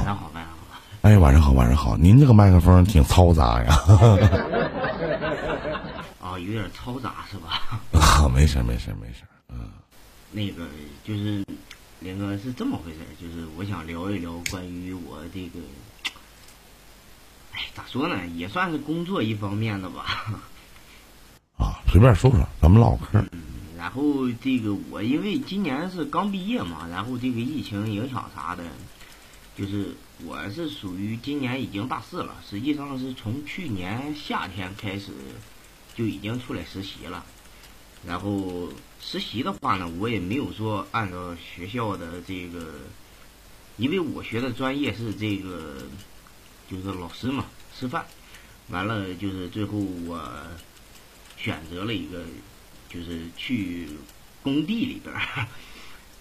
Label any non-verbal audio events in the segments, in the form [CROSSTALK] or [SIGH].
晚上好，晚上好。哎，晚上好，晚上好。您这个麦克风挺嘈杂呀。啊，[LAUGHS] 有点嘈杂是吧？啊，没事没事没事。嗯，那个就是林哥是这么回事，就是我想聊一聊关于我这个，哎，咋说呢，也算是工作一方面的吧。啊，随便说说，咱们唠嗑。嗯，然后这个我因为今年是刚毕业嘛，然后这个疫情影响啥的，就是我是属于今年已经大四了，实际上是从去年夏天开始就已经出来实习了。然后实习的话呢，我也没有说按照学校的这个，因为我学的专业是这个，就是老师嘛，师范。完了就是最后我。选择了一个，就是去工地里边儿，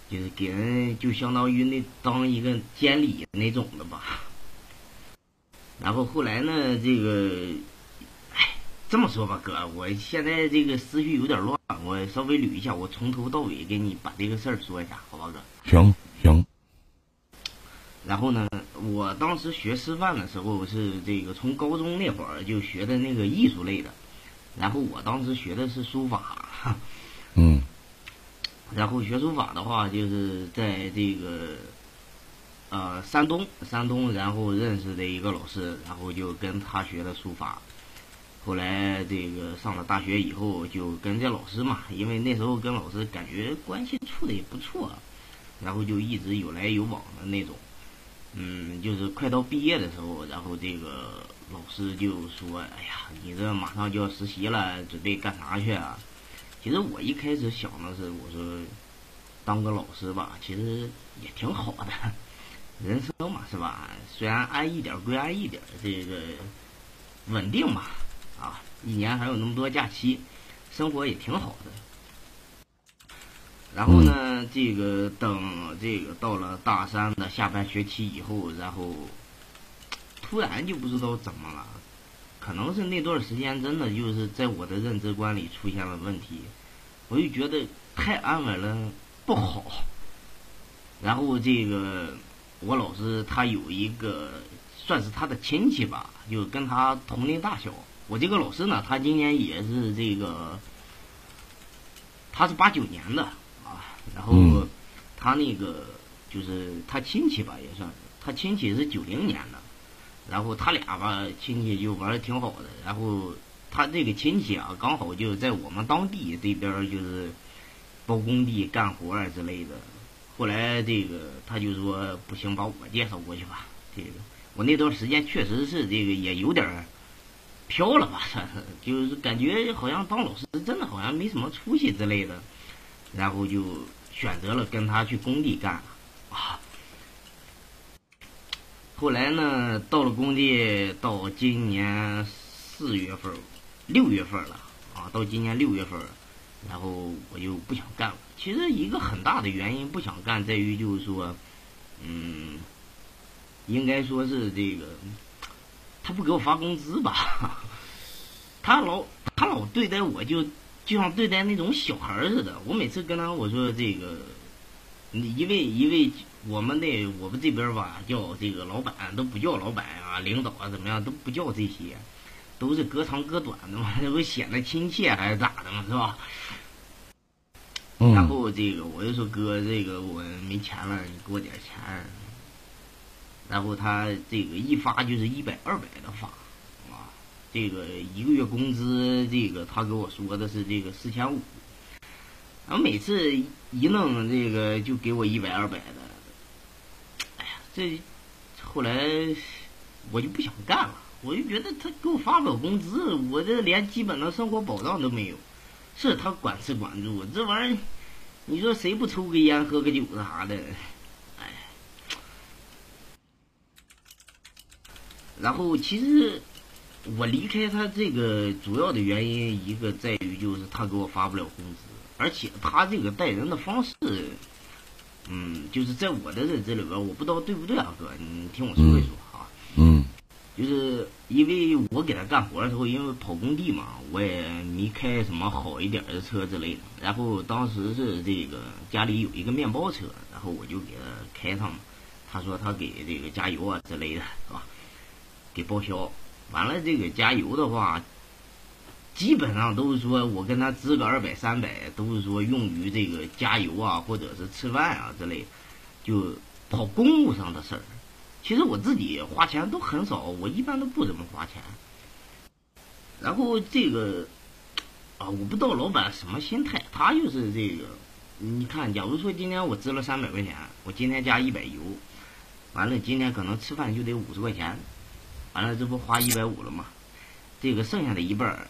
就是给人就相当于那当一个监理那种的吧。然后后来呢，这个，哎，这么说吧，哥，我现在这个思绪有点乱，我稍微捋一下，我从头到尾给你把这个事儿说一下，好吧，哥？行行。然后呢，我当时学师范的时候是这个从高中那会儿就学的那个艺术类的。然后我当时学的是书法，嗯，然后学书法的话，就是在这个呃山东，山东，然后认识的一个老师，然后就跟他学的书法。后来这个上了大学以后，就跟这老师嘛，因为那时候跟老师感觉关系处的也不错，然后就一直有来有往的那种。嗯，就是快到毕业的时候，然后这个。老师就说：“哎呀，你这马上就要实习了，准备干啥去啊？”其实我一开始想的是，我说当个老师吧，其实也挺好的，人生嘛是吧？虽然安逸点归安逸点，这个稳定嘛，啊，一年还有那么多假期，生活也挺好的。然后呢，这个等这个到了大三的下半学期以后，然后。突然就不知道怎么了，可能是那段时间真的就是在我的认知观里出现了问题，我就觉得太安稳了不好。然后这个我老师他有一个算是他的亲戚吧，就跟他同龄大小。我这个老师呢，他今年也是这个，他是八九年的啊，然后他那个就是他亲戚吧，也算是他亲戚是九零年的。然后他俩吧，亲戚就玩的挺好的。然后他这个亲戚啊，刚好就在我们当地这边就是包工地干活啊之类的。后来这个他就说不行，把我介绍过去吧。这个我那段时间确实是这个也有点飘了吧，算 [LAUGHS] 是就是感觉好像当老师真的好像没什么出息之类的。然后就选择了跟他去工地干啊。后来呢，到了工地，到今年四月份、六月份了啊，到今年六月份，然后我就不想干了。其实一个很大的原因不想干，在于就是说，嗯，应该说是这个，他不给我发工资吧？[LAUGHS] 他老他老对待我就就像对待那种小孩似的。我每次跟他我说这个，一位一位。我们那我们这边吧，叫这个老板都不叫老板啊，领导啊怎么样都不叫这些，都是隔长隔短的嘛，[LAUGHS] 这不显得亲切还是咋的嘛，是吧？然后这个我就说哥，这个我没钱了，你给我点钱。然后他这个一发就是一百二百的发，啊，这个一个月工资，这个他给我说的是这个四千五，然后每次一弄这个就给我一百二百的。这后来我就不想干了，我就觉得他给我发不了工资，我这连基本的生活保障都没有。是他管吃管住，这玩意儿，你说谁不抽个烟、喝个酒啥的？哎。然后其实我离开他这个主要的原因，一个在于就是他给我发不了工资，而且他这个待人的方式。嗯，就是在我的认知里边，我不知道对不对啊，哥，你听我说一说啊。嗯。就是因为我给他干活的时候，因为跑工地嘛，我也没开什么好一点的车之类的。然后当时是这个家里有一个面包车，然后我就给他开上嘛。他说他给这个加油啊之类的，是吧？给报销。完了，这个加油的话，基本上都是说我跟他支个二百三百，都是说用于这个加油啊，或者是吃饭啊之类，就跑公务上的事儿。其实我自己花钱都很少，我一般都不怎么花钱。然后这个啊，我不知道老板什么心态，他就是这个。你看，假如说今天我支了三百块钱，我今天加一百油，完了今天可能吃饭就得五十块钱，完了这不花一百五了吗？这个剩下的一半儿，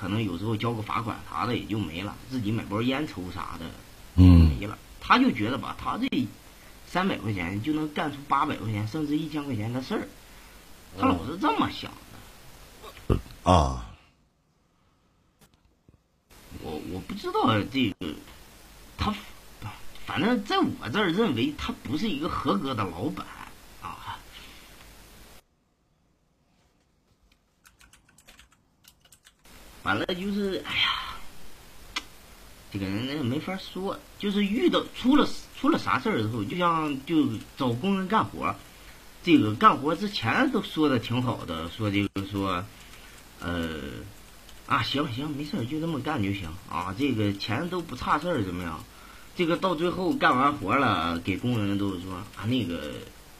可能有时候交个罚款啥的也就没了，自己买包烟抽啥的，嗯，没了。他就觉得吧，他这三百块钱就能干出八百块钱甚至一千块钱的事儿，他老是这么想的。啊，我我不知道这个。他，反正在我这儿认为他不是一个合格的老板啊。完了就是，哎呀，这个人那没法说，就是遇到出了出了啥事儿之后，就像就找工人干活，这个干活之前都说的挺好的，说这个说，呃，啊行行没事儿就这么干就行啊，这个钱都不差事儿怎么样？这个到最后干完活了，给工人都是说啊，那个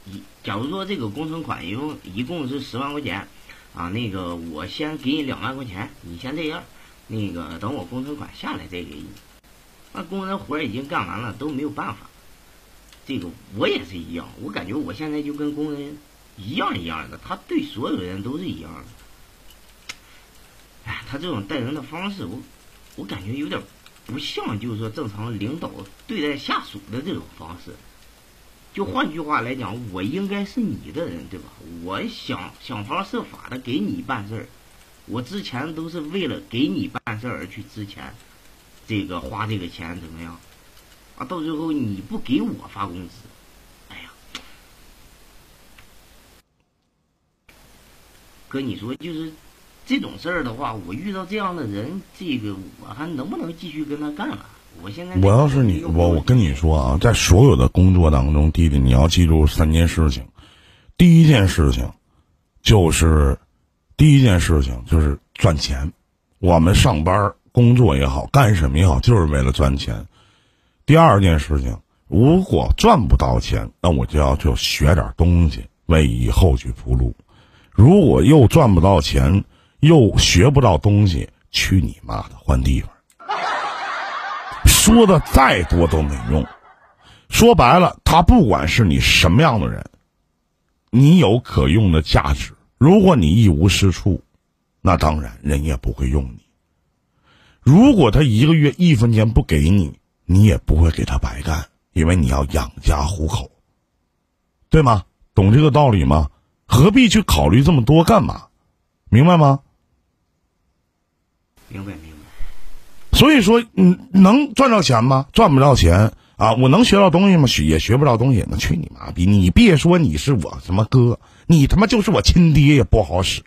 一，假如说这个工程款一共一共是十万块钱，啊，那个我先给你两万块钱，你先这样，那个等我工程款下来再给你。那工人活已经干完了，都没有办法。这个我也是一样，我感觉我现在就跟工人一样一样的，他对所有人都是一样的。哎，他这种待人的方式，我我感觉有点。不像，就是说正常领导对待下属的这种方式。就换句话来讲，我应该是你的人，对吧？我想想方设法的给你办事儿。我之前都是为了给你办事儿而去之前，这个花这个钱怎么样？啊，到最后你不给我发工资，哎呀，哥，你说就是。这种事儿的话，我遇到这样的人，这个我还能不能继续跟他干了？我现在我要是你，我我跟你说啊，在所有的工作当中，弟弟你要记住三件事情。第一件事情就是，第一件事情就是赚钱。我们上班工作也好，干什么也好，就是为了赚钱。第二件事情，如果赚不到钱，那我就要就学点东西，为以后去铺路。如果又赚不到钱，又学不到东西，去你妈的，换地方！说的再多都没用。说白了，他不管是你什么样的人，你有可用的价值。如果你一无是处，那当然人也不会用你。如果他一个月一分钱不给你，你也不会给他白干，因为你要养家糊口，对吗？懂这个道理吗？何必去考虑这么多干嘛？明白吗？明白明，所以说，你能赚到钱吗？赚不到钱啊！我能学到东西吗？学也学不到东西。那去你妈逼！你别说你是我什么哥，你他妈就是我亲爹也不好使。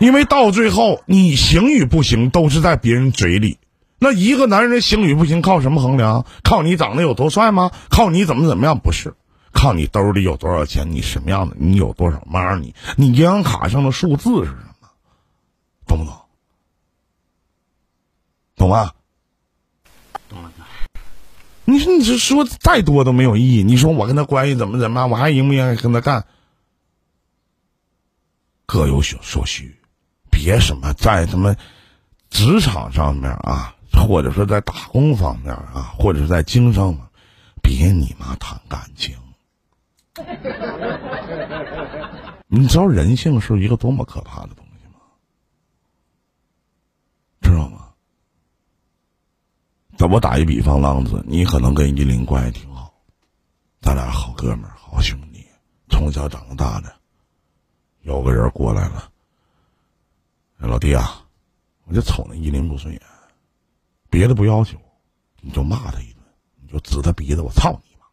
因为到最后，你行与不行都是在别人嘴里。那一个男人行与不行靠什么衡量？靠你长得有多帅吗？靠你怎么怎么样？不是，靠你兜里有多少钱？你什么样的？你有多少 money？你银行卡上的数字是什么？懂不懂？懂吗？懂了。你说，你这说再多都没有意义。你说我跟他关系怎么怎么，我还应不应该跟他干？各有所所需，别什么在什么职场上面啊，或者说在打工方面啊，或者是在经商，别你妈谈感情。[LAUGHS] 你知道人性是一个多么可怕的东西吗？知道吗？那我打一比方，浪子，你可能跟依林关系挺好，咱俩好哥们儿、好兄弟，从小长大的。有个人过来了，老弟啊，我就瞅那依林不顺眼，别的不要求，你就骂他一顿，你就指他鼻子，我操你妈！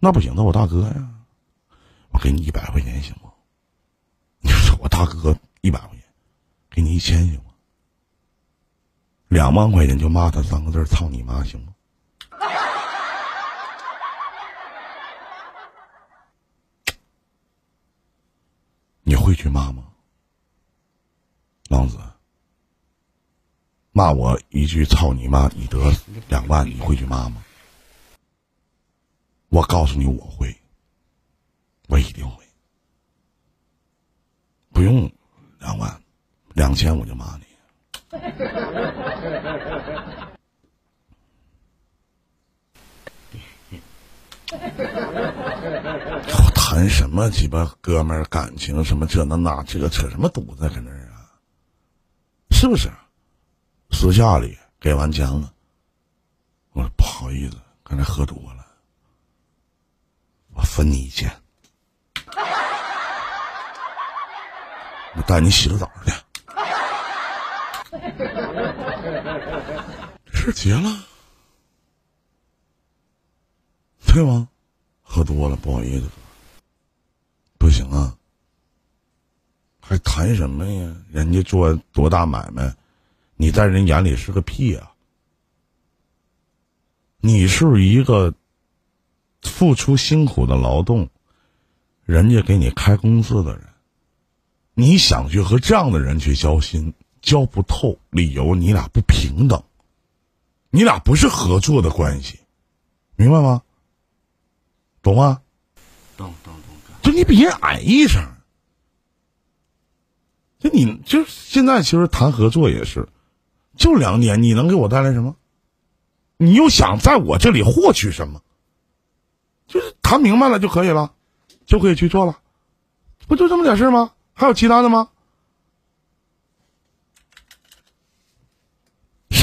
那不行，那我大哥呀，我给你一百块钱行吗？你 [LAUGHS] 说我大哥一百块钱。给你一千行吗？两万块钱就骂他三个字操你妈行吗？你会去骂吗？浪子骂我一句操你妈你得两万你会去骂吗？我告诉你我会我一定会。不用两万两千我就骂你。[LAUGHS] 我谈什么鸡巴哥们儿感情什么这那那这个扯什么犊子搁那儿啊？是不是？私下里给完钱了，我说不好意思，刚才喝多了，我分你一千，我带你洗个澡去，[LAUGHS] 是结了，对吗？喝多了，不好意思，不行啊，还谈什么呀？人家做多大买卖，你在人眼里是个屁啊！你是一个付出辛苦的劳动，人家给你开工资的人，你想去和这样的人去交心，交不透，理由你俩不平等，你俩不是合作的关系，明白吗？懂吗？懂懂懂，就你比人矮一声，就你就现在其实谈合作也是，就两点，你能给我带来什么？你又想在我这里获取什么？就是谈明白了就可以了，就可以去做了，不就这么点事儿吗？还有其他的吗？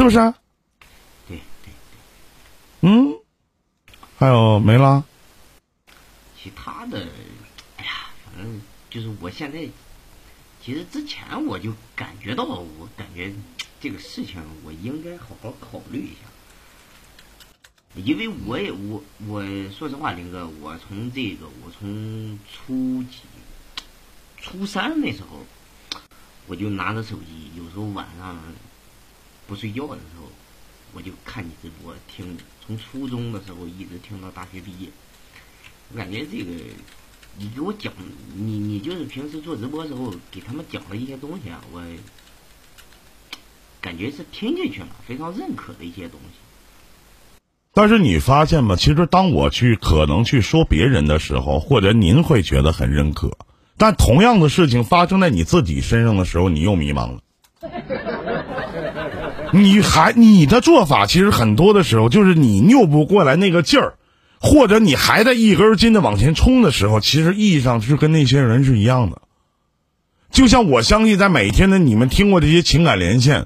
是不是？对对，嗯，还有没了？其他的，哎呀，反正就是我现在，其实之前我就感觉到，我感觉这个事情我应该好好考虑一下，因为我也我我说实话，林哥，我从这个我从初几初三那时候，我就拿着手机，有时候晚上不睡觉的时候，我就看你直播听，从初中的时候一直听到大学毕业。我感觉这个，你给我讲，你你就是平时做直播时候给他们讲了一些东西啊，我感觉是听进去了，非常认可的一些东西。但是你发现吗？其实当我去可能去说别人的时候，或者您会觉得很认可，但同样的事情发生在你自己身上的时候，你又迷茫了。[LAUGHS] 你还你的做法其实很多的时候，就是你拗不过来那个劲儿。或者你还在一根筋的往前冲的时候，其实意义上是跟那些人是一样的。就像我相信，在每天的你们听过这些情感连线，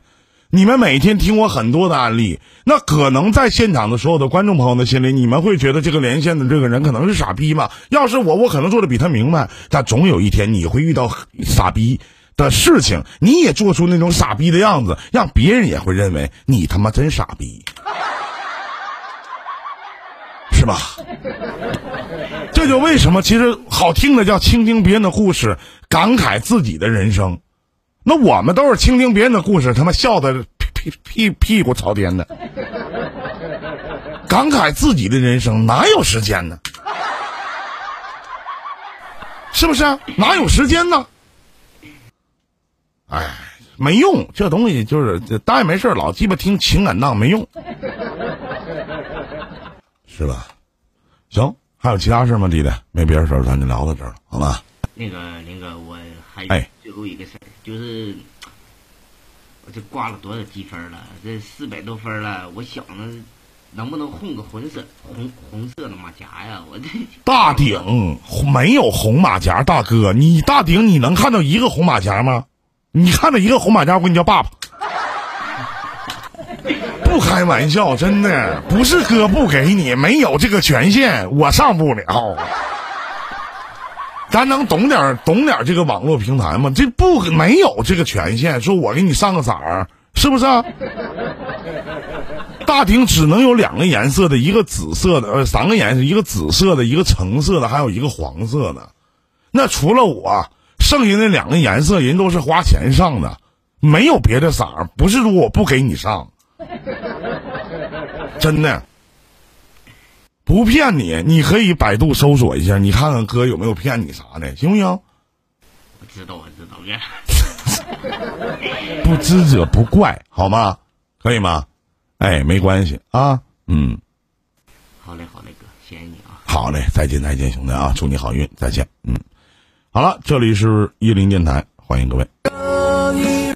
你们每天听过很多的案例，那可能在现场的所有的观众朋友的心里，你们会觉得这个连线的这个人可能是傻逼吧？要是我，我可能做的比他明白。但总有一天你会遇到傻逼的事情，你也做出那种傻逼的样子，让别人也会认为你他妈真傻逼。是吧？这就为什么其实好听的叫倾听别人的故事，感慨自己的人生。那我们都是倾听别人的故事，他妈笑的屁屁屁屁股朝天的，感慨自己的人生哪有时间呢？是不是？啊哪有时间呢？哎，没用，这东西就是大爷没事老鸡巴听情感档没用。是吧？行，还有其他事吗，弟弟？没别的事儿，咱就聊到这儿了，好吧？那个那个，我还哎最后一个事儿，就是我这挂了多少积分了？这四百多分了，我想着能不能混个红色红红色的马甲呀？我这 [LAUGHS] 大顶没有红马甲，大哥，你大顶你能看到一个红马甲吗？你看到一个红马甲，我给你叫爸爸。不开玩笑，真的不是哥不给你，没有这个权限，我上不了。咱能懂点懂点这个网络平台吗？这不没有这个权限，说我给你上个色儿，是不是、大顶只能有两个颜色的，一个紫色的，呃，三个颜色，一个紫色的，一个橙色的，还有一个黄色的。那除了我，剩下那两个颜色人都是花钱上的没有别的色儿不是说我不给你上。真的。不骗你你可以百度搜索一下你看看哥有没有骗你啥的行不行？我知道我知道 [LAUGHS] 不知者不怪好吗？可以吗？哎没关系啊嗯。好嘞好嘞哥谢谢你啊。好嘞再见再见兄弟啊祝你好运再见嗯。好了这里是一零电台欢迎各位。